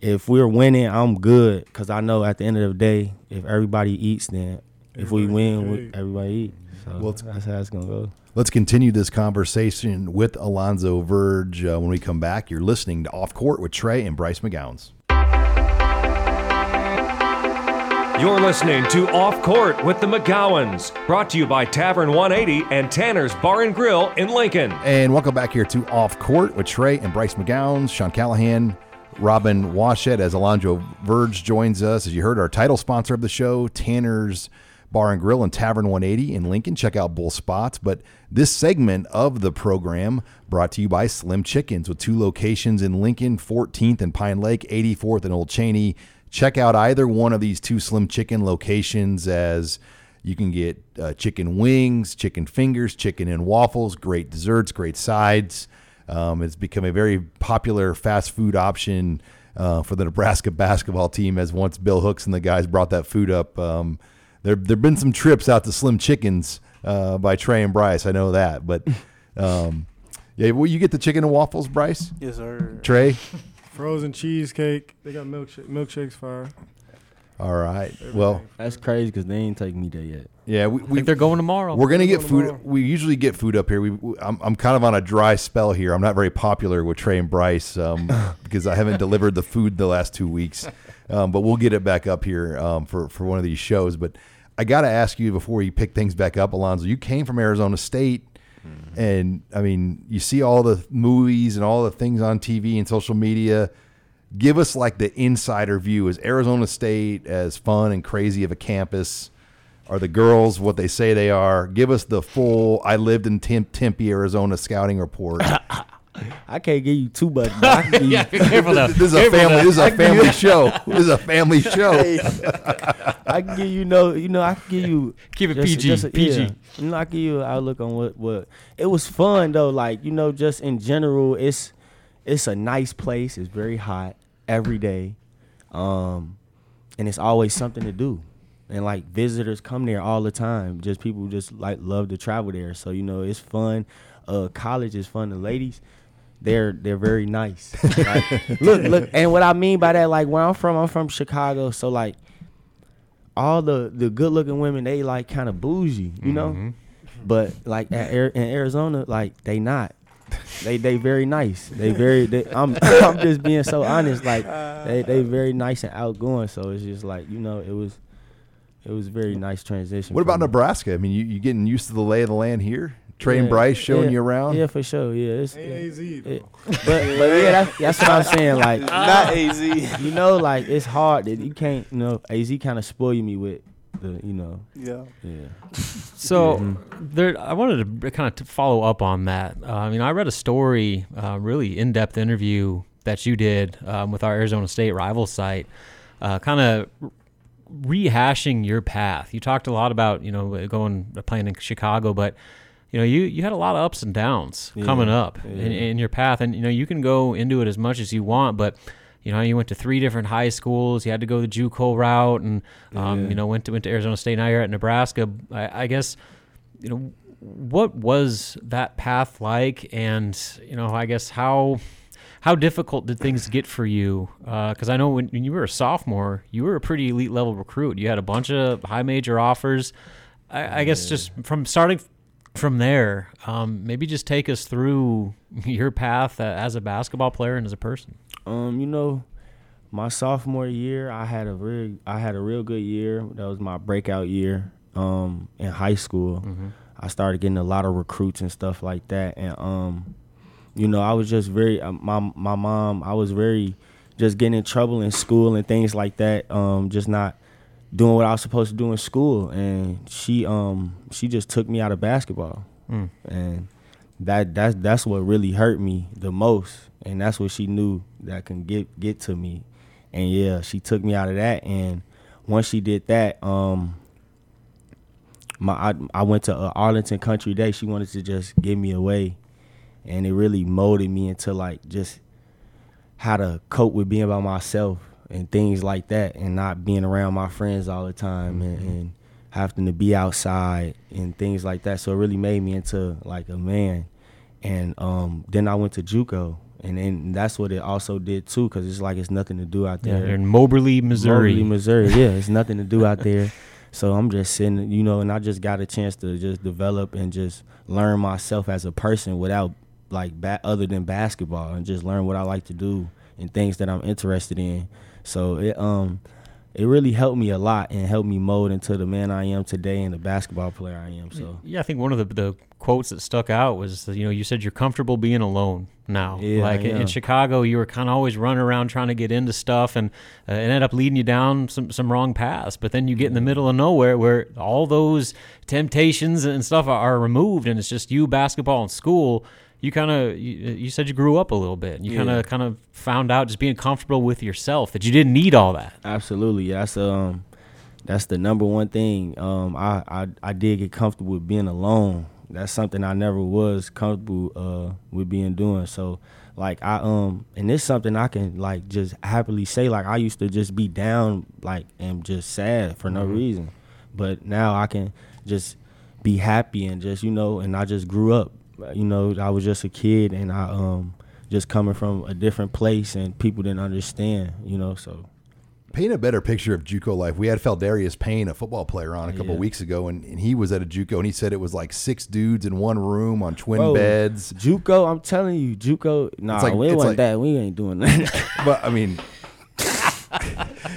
if we're winning, I'm good cuz I know at the end of the day, if everybody eats then if we win, we, everybody eat. So Well, that's how it's going to go. Let's continue this conversation with Alonzo Verge uh, when we come back. You're listening to Off Court with Trey and Bryce McGowens. You're listening to Off Court with the McGowens, brought to you by Tavern 180 and Tanner's Bar and Grill in Lincoln. And welcome back here to Off Court with Trey and Bryce McGowens, Sean Callahan, Robin Washut as Alonzo Verge joins us. As you heard, our title sponsor of the show, Tanner's Bar and Grill and Tavern 180 in Lincoln. Check out both spots. But this segment of the program brought to you by Slim Chickens with two locations in Lincoln, 14th and Pine Lake, 84th and Old Cheney. Check out either one of these two Slim Chicken locations as you can get uh, chicken wings, chicken fingers, chicken and waffles, great desserts, great sides. Um, it's become a very popular fast food option uh, for the Nebraska basketball team. As once Bill Hooks and the guys brought that food up, um, there there've been some trips out to Slim Chickens uh, by Trey and Bryce. I know that, but um, yeah, will you get the chicken and waffles, Bryce? Yes, sir. Trey. Frozen cheesecake. They got milkshake. Milkshakes fire. All right. Well, That's crazy because they ain't taking me there yet. yeah, we, I we think they're going tomorrow. We're gonna get going food. tomorrow. We usually get food up here. We, we- I'm, I'm kind of on a dry spell here. I'm not very popular with Trey and Bryce um, because I haven't delivered the food the last two weeks. Um, but we'll get it back up here um, for for one of these shows. But I got to ask you before you pick things back up, Alonzo. You came from Arizona State, Mm-hmm. and I mean, you see all the movies and all the things on TV and social media. Give us like the insider view. Is Arizona State as fun and crazy of a campus? Are the girls what they say they are? Give us the full. I lived in Temp- Tempe, Arizona, scouting report. I can't give you too much. But I can give yeah, careful now. this is a family. This is a family show. This is a family show. I can give you no, you know, I can give you Keep it just- PG, just a- PG. yeah. You know, I can give you an outlook on what what it was fun though. Like you know, just in general, it's it's a nice place. It's very hot every day, um, and it's always something to do. And like visitors come there all the time. Just people just like love to travel there. So you know, it's fun. Uh, college is fun. The ladies. They're they're very nice. Like, look look, and what I mean by that, like where I'm from, I'm from Chicago, so like all the the good looking women they like kind of bougie, you know. Mm-hmm. But like at, in Arizona, like they not. They they very nice. They very. They, I'm I'm just being so honest. Like they they very nice and outgoing. So it's just like you know it was it was a very nice transition. What about me. Nebraska? I mean, you, you getting used to the lay of the land here? Trey and Yeah, Bryce showing yeah, you around. Yeah, for sure. Yeah, it's, AZ. it- but but yeah, that's, that's what I'm saying. Like Not AZ. you know, like it's hard that you can't. You know, Az kind of spoil me with the you know Yeah. yeah. So there, I wanted to kind of t- follow up on that. Uh, I mean, I read a story, uh, really in-depth interview that you did um, with our Arizona State rival site, uh, kind of rehashing your path. You talked a lot about you know going playing in Chicago, but you know, you, you had a lot of ups and downs Yeah, coming up yeah. in, in your path. And, you know, you can go into it as much as you want, but, you know, you went to three different high schools. You had to go the JUCO route and, um, Yeah. you know, went to, went to Arizona State. Now you're at Nebraska. I, I guess, you know, what was that path like? And, you know, I guess how, how difficult did things get for you? Because I know when, when you were a sophomore, you were a pretty elite level recruit. You had a bunch of high major offers. I, I guess just from starting from there, um, maybe just take us through your path uh, as a basketball player and as a person. Um, you know, my sophomore year, I had a real, I had a real good year. That was my breakout year. Um, in high school, I started getting a lot of recruits and stuff like that, and um, you know, I was just very, uh, my my mom, I was very, just getting in trouble in school and things like that. Um, just not doing what I was supposed to do in school, and she um she just took me out of basketball, Mm. and that that's that's what really hurt me the most, and that's what she knew that can get get to me, and yeah, she took me out of that, and once she did that, um, my I, I went to uh, Arlington Country Day. She wanted to just give me away, and it really molded me into like just how to cope with being by myself and things like that, and not being around my friends all the time, and, and having to be outside and things like that. So it really made me into like a man. And um, then I went to JUCO, and then that's what it also did too, because it's like it's nothing to do out there. you're in Moberly, Missouri. Moberly, Missouri. Yeah, it's nothing to do out there. So I'm just sitting, you know, and I just got a chance to just develop and just learn myself as a person without like ba- other than basketball and just learn what I like to do and things that I'm interested in. So it um it really helped me a lot and helped me mold into the man I am today and the basketball player I am. So Yeah, I think one of the, the quotes that stuck out was, you know, you said you're comfortable being alone now. Yeah, like in. Chicago, you were kind of always running around trying to get into stuff, and uh, it ended up leading you down some, some wrong paths. But then you get in the middle of nowhere where all those temptations and stuff are, are removed, and it's just you, basketball, and school. You kind of you, you said you grew up a little bit. You kind Yeah. of kind of found out just being comfortable with yourself that you didn't need all that. Absolutely, that's um, that's the number one thing. Um, I I I did get comfortable with being alone. That's something I never was comfortable uh with being doing. So like I um, and it's something I can like just happily say. Like I used to just be down like and just sad for no reason, but now I can just be happy and just you know, and I just grew up. You know, I was just a kid and I um just coming from a different place and people didn't understand. You know, so. Paint a better picture of JUCO life. We had Pheldarius Payne, a football player, on a couple Yeah. weeks ago, and, and he was at a JUCO, and he said it was like six dudes in one room on twin Bro, beds. JUCO, I'm telling you, JUCO. Nah, like- we wasn't like- that. We ain't doing that. But I mean,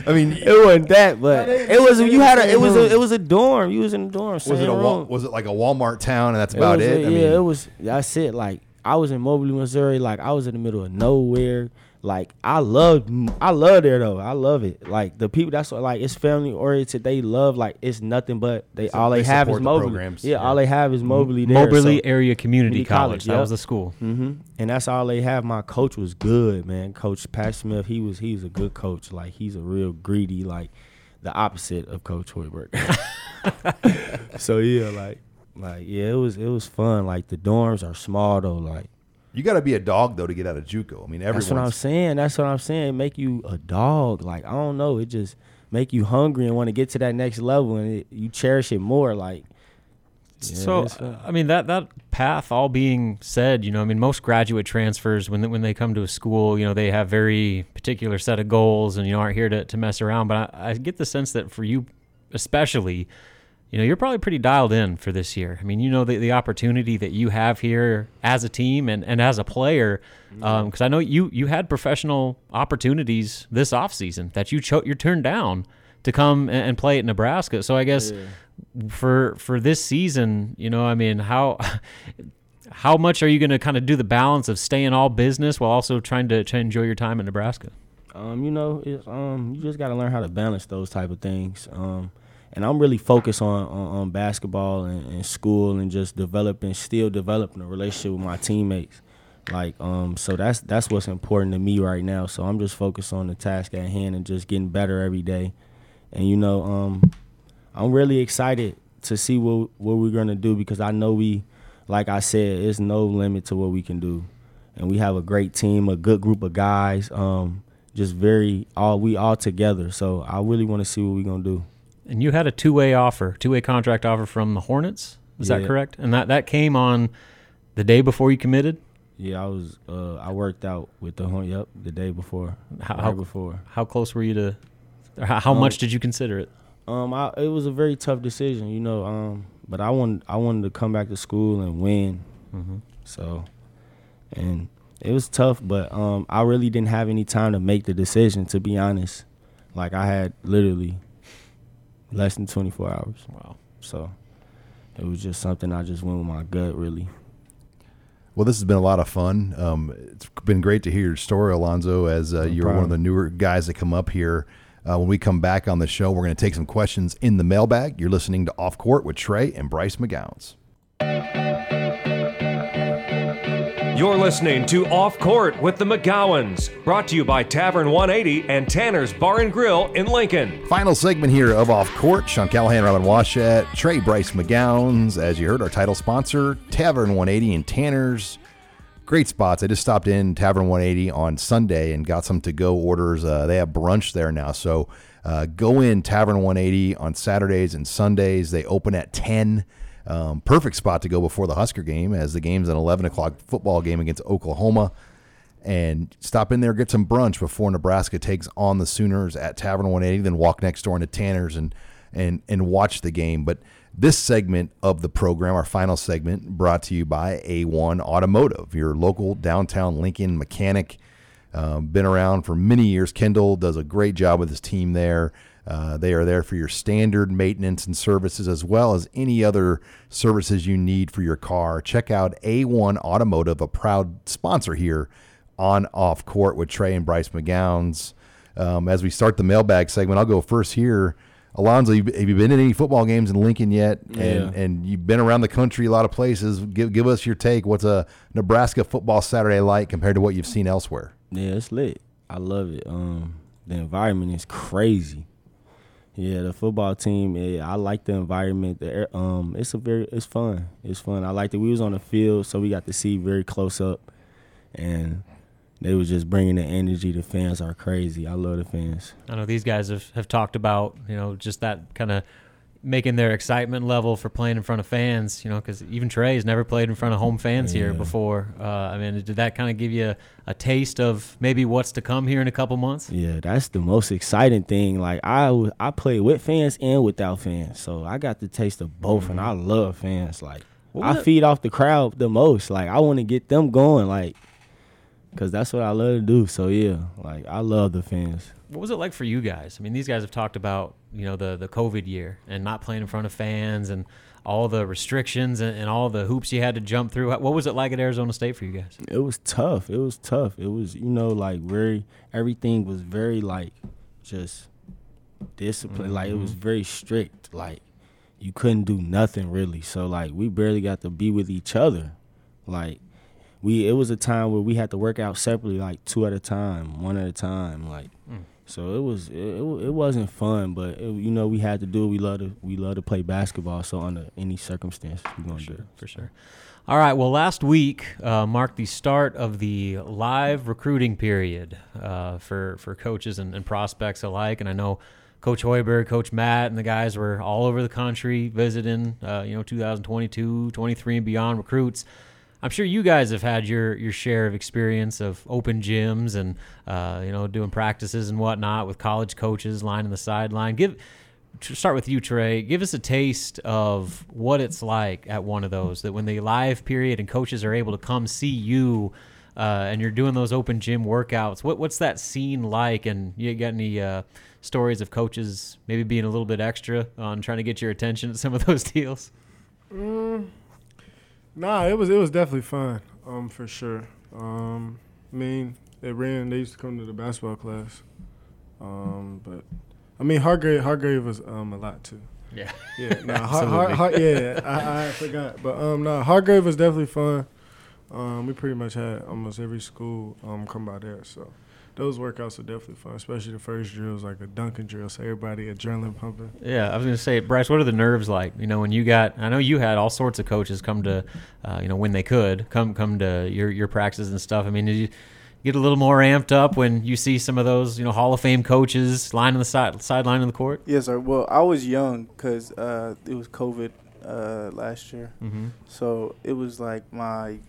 I mean, it wasn't that, but it was. You had a. It was a. It was a dorm. You was in a dorm. was it a Wal- room. was it like a Walmart town, and that's about was it? a- I yeah, mean, it was. That's it. Like I was in Moberly, Missouri. Like I was in the middle of nowhere. Like I love, I love there though. I love it. Like the people. That's what. Like it's family oriented. They love. Like it's nothing but they. So all they, they have is Moberly. programs. Yeah, all they have is Moberly. There, Moberly so- Area Community, Community College. College, That yep. was the school. hmm And that's all they have. My coach was good, man. Coach Pat Smith, he was he was a good coach. Like he's a real greedy, like the opposite of Coach Hoiberg. so yeah, like like yeah, it was it was fun. Like the dorms are small though. Like you got to be a dog though to get out of JUCO. I mean, everyone. that's what I'm saying. That's what I'm saying. Make you a dog. Like I don't know. It just make you hungry and want to get to that next level, and it, you cherish it more. Like yeah, so, uh, I mean, that that path all being said, you know, I mean, most graduate transfers when they, when they come to a school, you know, they have very particular set of goals, and you know, aren't here to, to mess around. But I, I get the sense that for you, especially, you know, you're probably pretty dialed in for this year. I mean, you know, the, the opportunity that you have here as a team and, and as a player, because I know you you had professional opportunities this offseason that you cho- you turned down to come and, and play at Nebraska. So I guess for for this season, you know, I mean, how how much are you going to kind of do the balance of staying all business while also trying to, to enjoy your time in Nebraska? Um, you know, it's, um, you just got to learn how to balance those type of things. Um, and I'm really focused on on, on basketball and, and school and just developing, still developing a relationship with my teammates. Like, um, so that's that's what's important to me right now. So I'm just focused on the task at hand and just getting better every day. And you know, um, I'm really excited to see what what we're gonna do because I know we like I said, it's no limit to what we can do, and we have a great team, a good group of guys. Um, just very all we all together. So I really want to see what we're gonna do. And you had a two-way offer, two-way contract offer from the Hornets. Is that correct? And that that came on the day before you committed. Yeah, I was. Uh, I worked out with the Horn. Yep, the day before. How, right how before. How close were you to? How, how Um, much did you consider it? Um, I, it was a very tough decision, you know. Um, but I wanted I wanted to come back to school and win. Mm-hmm. So, and it was tough, but um, I really didn't have any time to make the decision. To be honest, like I had literally less than 24 hours. Wow. So, it was just something I just went with my gut, really. Well, this has been a lot of fun. Um, it's been great to hear your story, Alonzo, as uh, you're one of the newer guys that come up here. Uh, when we come back on the show, we're going to take some questions in the mailbag. You're listening to Off Court with Trey and Bryce McGowens. You're listening to Off Court with the McGowens, brought to you by Tavern 180 and Tanner's Bar and Grill in Lincoln. Final segment here of Off Court. Sean Callahan, Robin Washut, Trey Bryce McGowens. As you heard, our title sponsor, Tavern 180 and Tanner's. Great spots. I just stopped in Tavern 180 on Sunday and got some to go orders. Uh, they have brunch there now. So uh, go in Tavern 180 on Saturdays and Sundays. They open at 10. Um, perfect spot to go before the Husker game, as the game's an 11 o'clock football game against Oklahoma and stop in there, get some brunch before Nebraska takes on the Sooners at Tavern 180, then walk next door into Tanner's and and and watch the game. But this segment of the program, our final segment, brought to you by A1 Automotive, your local downtown Lincoln mechanic. Um, been around for many years. Kendall does a great job with his team there. Uh, they are there for your standard maintenance and services as well as any other services you need for your car. Check out A1 Automotive, a proud sponsor here on Off Court with Trey and Bryce McGowens. Um, as we start the mailbag segment, I'll go first here. Alonzo, have you been in any football games in Lincoln yet? And, Yeah. and you've been around the country a lot of places. Give, give us your take. What's a Nebraska football Saturday like compared to what you've seen elsewhere? Yeah, it's lit. I love it. Um, the environment is crazy. Yeah, the football team. Yeah, I like the environment. The um, it's a very, it's fun. It's fun. I liked it. We was on the field, so we got to see very close up, and they was just bringing the energy. The fans are crazy. I love the fans. I know these guys have, have talked about you know just that kind of making their excitement level for playing in front of fans. You know, because even Trey has never played in front of home fans here before. Uh, I mean, did that kind of give you a, a taste of maybe what's to come here in a couple months? Yeah, that's the most exciting thing. Like I, I play with fans and without fans, so I got the taste of both, and I love fans. Like I feed off the crowd the most. Like I want to get them going, like, cause that's what I love to do. So yeah, like I love the fans. What was it like for you guys? I mean, these guys have talked about you know the the COVID year and not playing in front of fans and all the restrictions and, and all the hoops you had to jump through. What was it like at Arizona State for you guys? It was tough. It was tough. It was you know like very everything was very like just discipline. Like it was mm-hmm. very strict. Like you couldn't do nothing really. So like we barely got to be with each other. Like we it was a time where we had to work out separately, like two at a time, one at a time. Like so it was it, it wasn't fun, but it, you know we had to do. it. We love to we love to play basketball. So under any circumstance, we're gonna do. it. for sure. All right. Well, last week uh, marked the start of the live recruiting period uh, for for coaches and, and prospects alike, and I know Coach Hoiberg, Coach Matt, and the guys were all over the country visiting. Uh, you know, 2022, 23, and beyond recruits. I'm sure you guys have had your your share of experience of open gyms and uh, you know doing practices and whatnot with college coaches lining the sideline. Give start with you, Trey. Give us a taste of what it's like at one of those. That when the live period and coaches are able to come see you, uh, and you're doing those open gym workouts. What what's that scene like? And you got any uh, stories of coaches maybe being a little bit extra on trying to get your attention at some of those deals? Mm, nah, it was it was definitely fun, um, for sure. Um, I mean, they ran. They used to come to the basketball class, um, but I mean, Hargrave Hargrave was um a lot too. Yeah. Yeah, nah, Har, Har, Har, yeah, I, I forgot, but um, nah, Hargrave was definitely fun. Um, we pretty much had almost every school um come by there, so those workouts are definitely fun, especially the first drills, like a dunking drill, so everybody adrenaline pumping. Yeah, I was gonna say, Bryce, what are the nerves like? You know, when you got, I know you had all sorts of coaches come to, uh, you know, when they could come come to your your practices and stuff. I mean, did you get a little more amped up when you see some of those, you know, Hall of Fame coaches lying on the side sideline of the court? Yes, sir. Well, I was young because uh, it was COVID uh, last year, Mm-hmm. so it was like my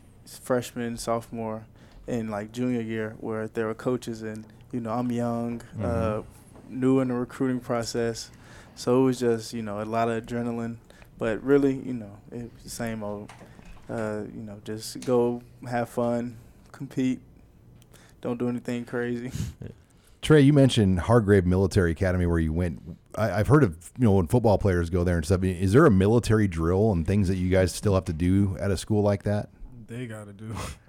freshman, sophomore, and like junior year where there were coaches, and you know I'm young, uh, new in the recruiting process, so it was just you know a lot of adrenaline, but really you know it's the same old. Uh, you know, just go have fun, compete. Don't do anything crazy. Trey, you mentioned Hargrave Military Academy where you went. I, I've heard of you know when football players go there and stuff. Is there a military drill and things that you guys still have to do at a school like that? They got to do.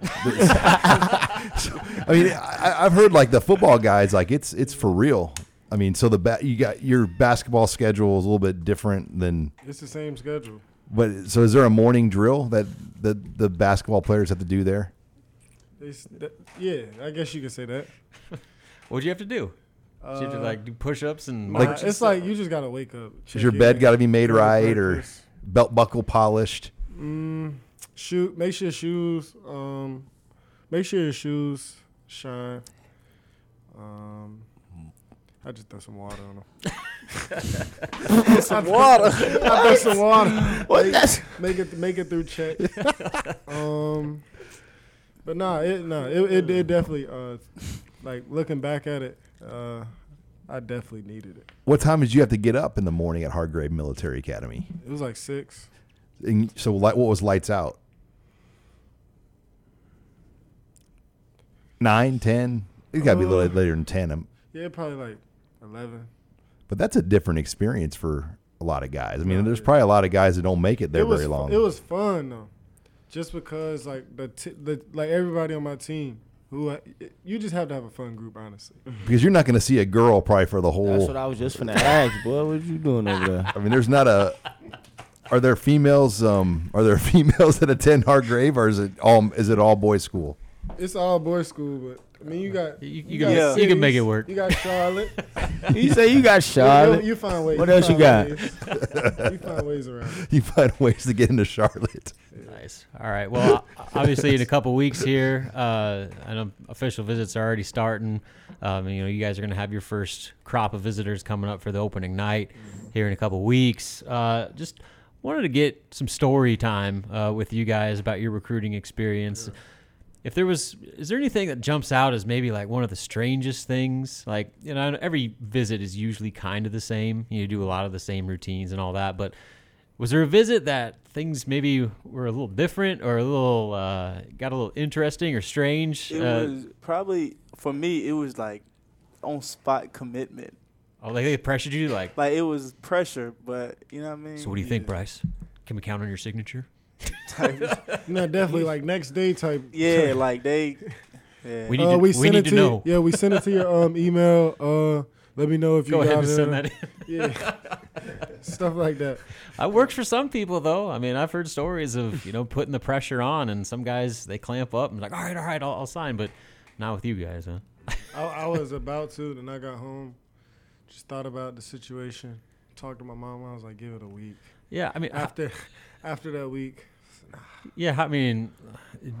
I mean, I, I've heard like the football guys, like it's it's for real. I mean, so the ba- you got your basketball schedule is a little bit different than. it's the same schedule. But so is there a morning drill that the the basketball players have to do there? It's, that, yeah, I guess you could say that. What'd you have to do? Did you have to like do push-ups and Nah, march it's stuff? like you just gotta wake up. Is check your bed in, got to be made go to right or breakfast. belt buckle polished? Mm, shoot. Make sure your shoes. Um, make sure your shoes shine. Um, I just throw some water on them. some water. I throw some water. What make, that's- make it make it through check. um, but nah, it nah, it, it it definitely uh, like looking back at it, uh, I definitely needed it. What time did you have to get up in the morning at Hargrave Military Academy? It was like six. And so, like, what was lights out? Nine, ten. It's got to be a little Uh, later than ten. Um, Yeah, probably like eleven. But that's a different experience for a lot of guys. I mean, Yeah. there's probably a lot of guys that don't make it there it was very long. It was fun though, just because like the, t- the like everybody on my team who I, you just have to have a fun group, honestly. because you're not going to see a girl probably for the whole That's whole. what I was just finna ask, boy. What you doing over there? I mean, there's not a. Are there females? Um, are there females that attend Hargrave, or is it all? Is it all boys school? It's all boys school, but I mean you got You- you, you got can- Yeah. you can make it work. You got Charlotte. You say you got Charlotte. You, you find ways. What else you got? Ways. you find ways around. it. You find ways to get into Charlotte. Nice. All right. Well, obviously, in a couple weeks here, uh, I know official visits are already starting. Um, you know, you guys are going to have your first crop of visitors coming up for the opening night here in a couple weeks. Uh, just wanted to get some story time uh, with you guys about your recruiting experience. If there was, is there anything that jumps out as maybe like one of the strangest things? Like, you know, every visit is usually kind of the same. You do a lot of the same routines and all that, but was there a visit that things maybe were a little different or a little uh, got a little interesting or strange? It uh, was probably for me. It was like on spot commitment. oh, like they pressured you, like. Like it was pressure, but you know what I mean. So what do you think, Bryce? Can we count on your signature? No, definitely like next day type. Yeah, like they. Yeah. We need uh, to. we We, need it to to know. You, yeah, we send it to your um email. Uh, let me know if you Go ahead and send that. In. Yeah, stuff like that. It works for some people though. I mean, I've heard stories of you know putting the pressure on, and some guys they clamp up and like, all right, all right, I'll, I'll sign, but not with you guys, huh? I, I was about to, then I got home, just thought about the situation, talked to my mom. I was like, give it a week. Yeah, I mean, After, after that week, Yeah, I mean,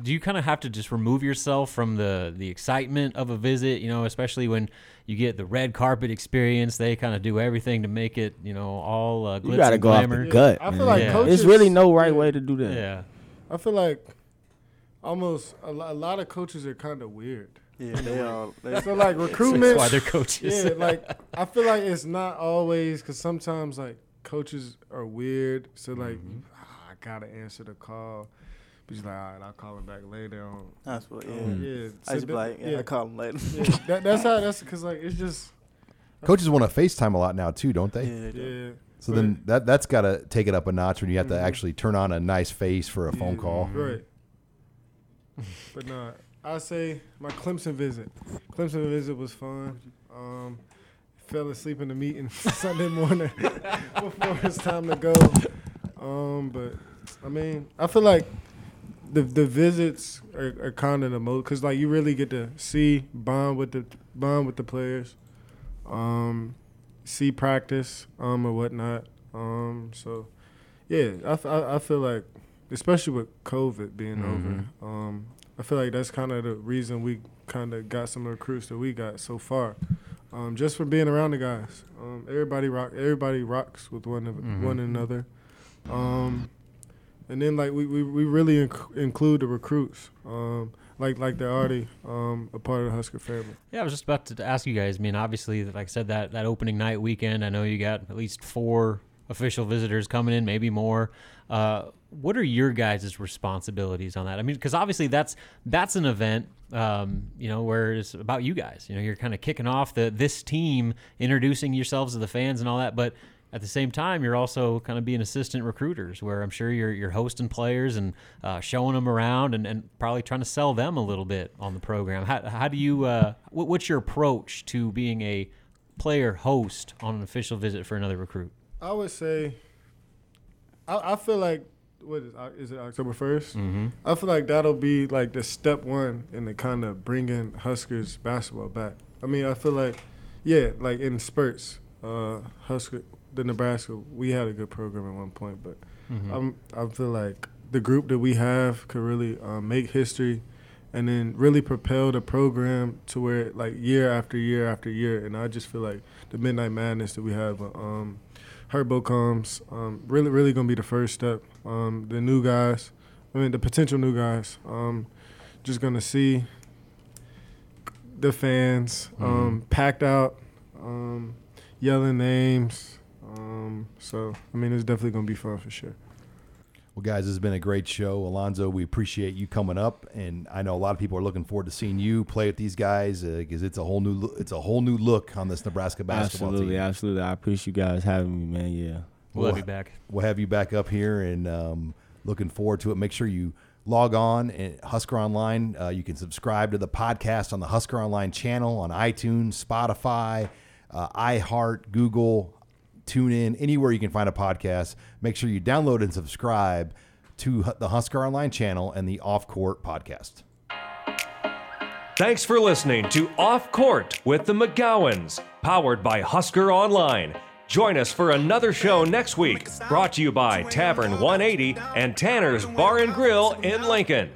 do you kind of have to just remove yourself from the the excitement of a visit? You know, especially when you get the red carpet experience. They kind of do everything to make it, you know, all uh, glitz You gotta and go off glamour. the gut. I feel like Yeah. coaches. There's really no right yeah, way to do that. Yeah, I feel like almost a, a lot of coaches are kind of weird. Yeah, they all. They, So like that's recruitment, why they're coaches. yeah, like I feel like it's not always because sometimes like coaches are weird. So like Mm-hmm. Gotta answer the call. But he's like, all right, I'll call him back later on. that's what. Yeah. on- yeah. I So just be that- like, yeah, I call them later. yeah, that, that's how. That's because like it's just Coaches want to FaceTime a lot now too, don't they? Yeah, they do. yeah. So then that that's got to take it up a notch when you have to actually turn on a nice face for a phone call. Right. but no, I say my Clemson visit. Clemson visit was fun. Um, fell asleep in the meeting Sunday morning before it's time to go. Um, but I mean, I feel like the the visits are, are kind of the most because like you really get to see bond with the bond with the players, um, see practice um or whatnot. Um, so yeah, I I feel like especially with COVID being over, um, I feel like that's kind of the reason we kind of got some recruits that we got so far. Um, just for being around the guys, um, everybody rock. Everybody rocks with one of, one another. Um, and then like we, we, we really inc- include the recruits, um, like like they're already um, a part of the Husker family. Yeah, I was just about to ask you guys. I mean, obviously, like I said, that that opening night weekend, I know you got at least four official visitors coming in, maybe more. Uh, what are your guys' responsibilities on that? I mean, because obviously that's that's an event, um, you know, where it's about you guys. You know, you're kind of kicking off the this team, introducing yourselves to the fans and all that, but at the same time, you're also kind of being assistant recruiters, where I'm sure you're you're hosting players and uh, showing them around and, and probably trying to sell them a little bit on the program. How, how do you? Uh, what, what's your approach to being a player host on an official visit for another recruit? I would say, I, I feel like what is is it October 1st Mm-hmm. I feel like that'll be like the step one in the kind of bringing Huskers basketball back. I mean, I feel like, yeah, like in spurts, uh, Husker, the Nebraska, we had a good program at one point, but I'm, I feel like the group that we have could really um, make history and then really propel the program to where like year after year after year. And I just feel like the Midnight Madness that we have, um, Herbo comes, um, really, really gonna be the first step. Um, the new guys, I mean, the potential new guys, um, just gonna see the fans um, packed out, um, yelling names. Um, so, I mean, it's definitely gonna be fun for sure. Well, guys, this has been a great show. Alonzo, we appreciate you coming up, and I know a lot of people are looking forward to seeing you play with these guys because it's a whole new lo- it's a whole new look on this Nebraska basketball Absolutely, team. absolutely. Absolutely. I appreciate you guys having me, man. Yeah. We'll have you back. We'll have you back up here, and um, looking forward to it. Make sure you log on at Husker Online. Uh, you can subscribe to the podcast on the Husker Online channel on iTunes, Spotify, uh, iHeart, Google, TuneIn, anywhere you can find a podcast. Make sure you download and subscribe to the Husker Online channel and the Off Court podcast. Thanks for listening to Off Court with the McGowens, powered by Husker Online. Join us for another show next week, brought to you by Tavern 180 and Tanner's Bar and Grill in Lincoln.